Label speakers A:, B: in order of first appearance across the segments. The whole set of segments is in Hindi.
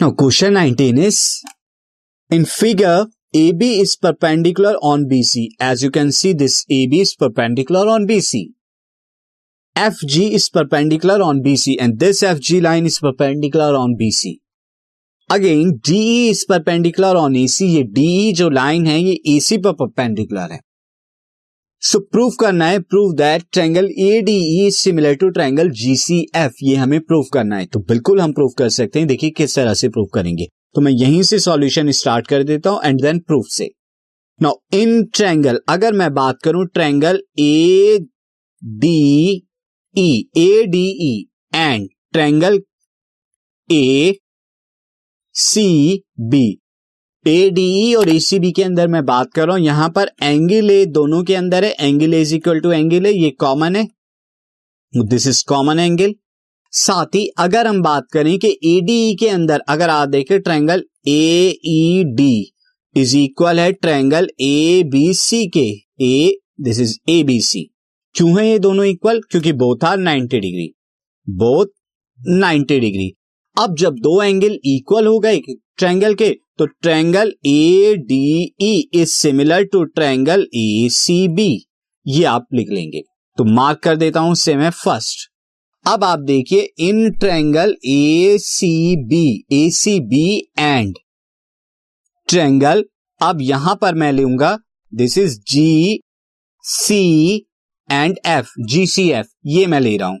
A: Now, question 19 is in figure AB is perpendicular on BC. As you can see, this AB is perpendicular on BC. FG is perpendicular on BC and this FG line is perpendicular on BC. Again DE is perpendicular on AC. ये DE जो लाइन है ये AC पर परपेंडिकुलर है सो प्रूफ करना है proof that triangle A D is similar to triangle GCF ये हमें प्रूफ करना है। तो बिल्कुल हम प्रूफ कर सकते हैं। देखिए किस तरह से प्रूफ करेंगे। तो मैं यहीं से सॉल्यूशन स्टार्ट कर देता हूँ एंड देन प्रूफ से। नाउ इन ट्रैंगल अगर मैं बात करूँ triangle A D E A D E and triangle A C B ADE और एसीबी के अंदर मैं बात कर रहा हूँ। यहाँ पर एंगल ए दोनों के अंदर है। Angle is equal to angle है ये कॉमन है। दिस इज़ कॉमन एंगल साथ ही अगर हम बात करें कि एडीई के अंदर, अगर आप देखें triangle A D is equal है ट्रायंगल ए बी सी के। A this is A B C क्यों है ये दोनों इक्वल क्योंकि both are 90 degree both 90 degree अब जब दो एंगल इक्वल हो गए ट्रायंगल के तो triangle A D E is similar to triangle A C B ये आप लिख लेंगे। तो मार्क कर देता हूँ से मैं फ़र्स्ट अब आप देखिए in triangle A C B A C B and triangle अब यहाँ पर मैं लूँगा। This is G C and F G C F ये मैं ले रहा हूँ।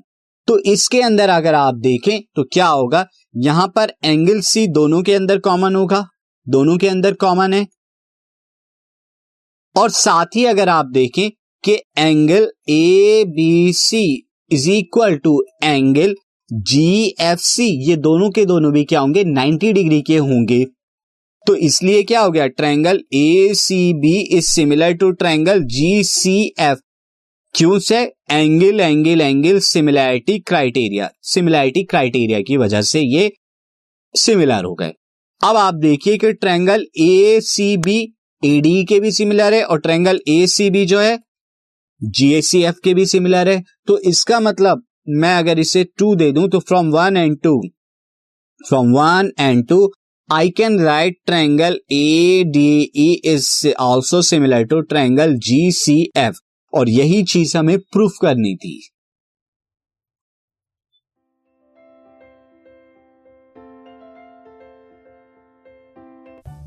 A: तो इसके अंदर अगर आप देखें तो क्या होगा? यहाँ पर एंगल सी दोनों के अंदर कॉमन होगा। दोनों के अंदर कॉमन है। और साथ ही अगर आप देखें कि angle A B C is equal to angle G F C ये दोनों के दोनों भी क्या होंगे? 90 डिग्री के होंगे। तो इसलिए क्या हो गया? Triangle A C B is similar to triangle G C F क्यों से? Angle angle angle similarity criteria similarity criteria की वजह से ये सिमिलर हो गए। अब आप देखिए कि triangle A C B AD के भी सिमिलर है और ट्रायंगल ए सी बी जो है जीएसीएफ के भी सिमिलर है। तो इसका मतलब मैं अगर इसे टू दे दूँ तो from one and two from one and two I can write triangle A D E is also similar to triangle G C F और यही चीज़ हमें प्रूफ करनी थी।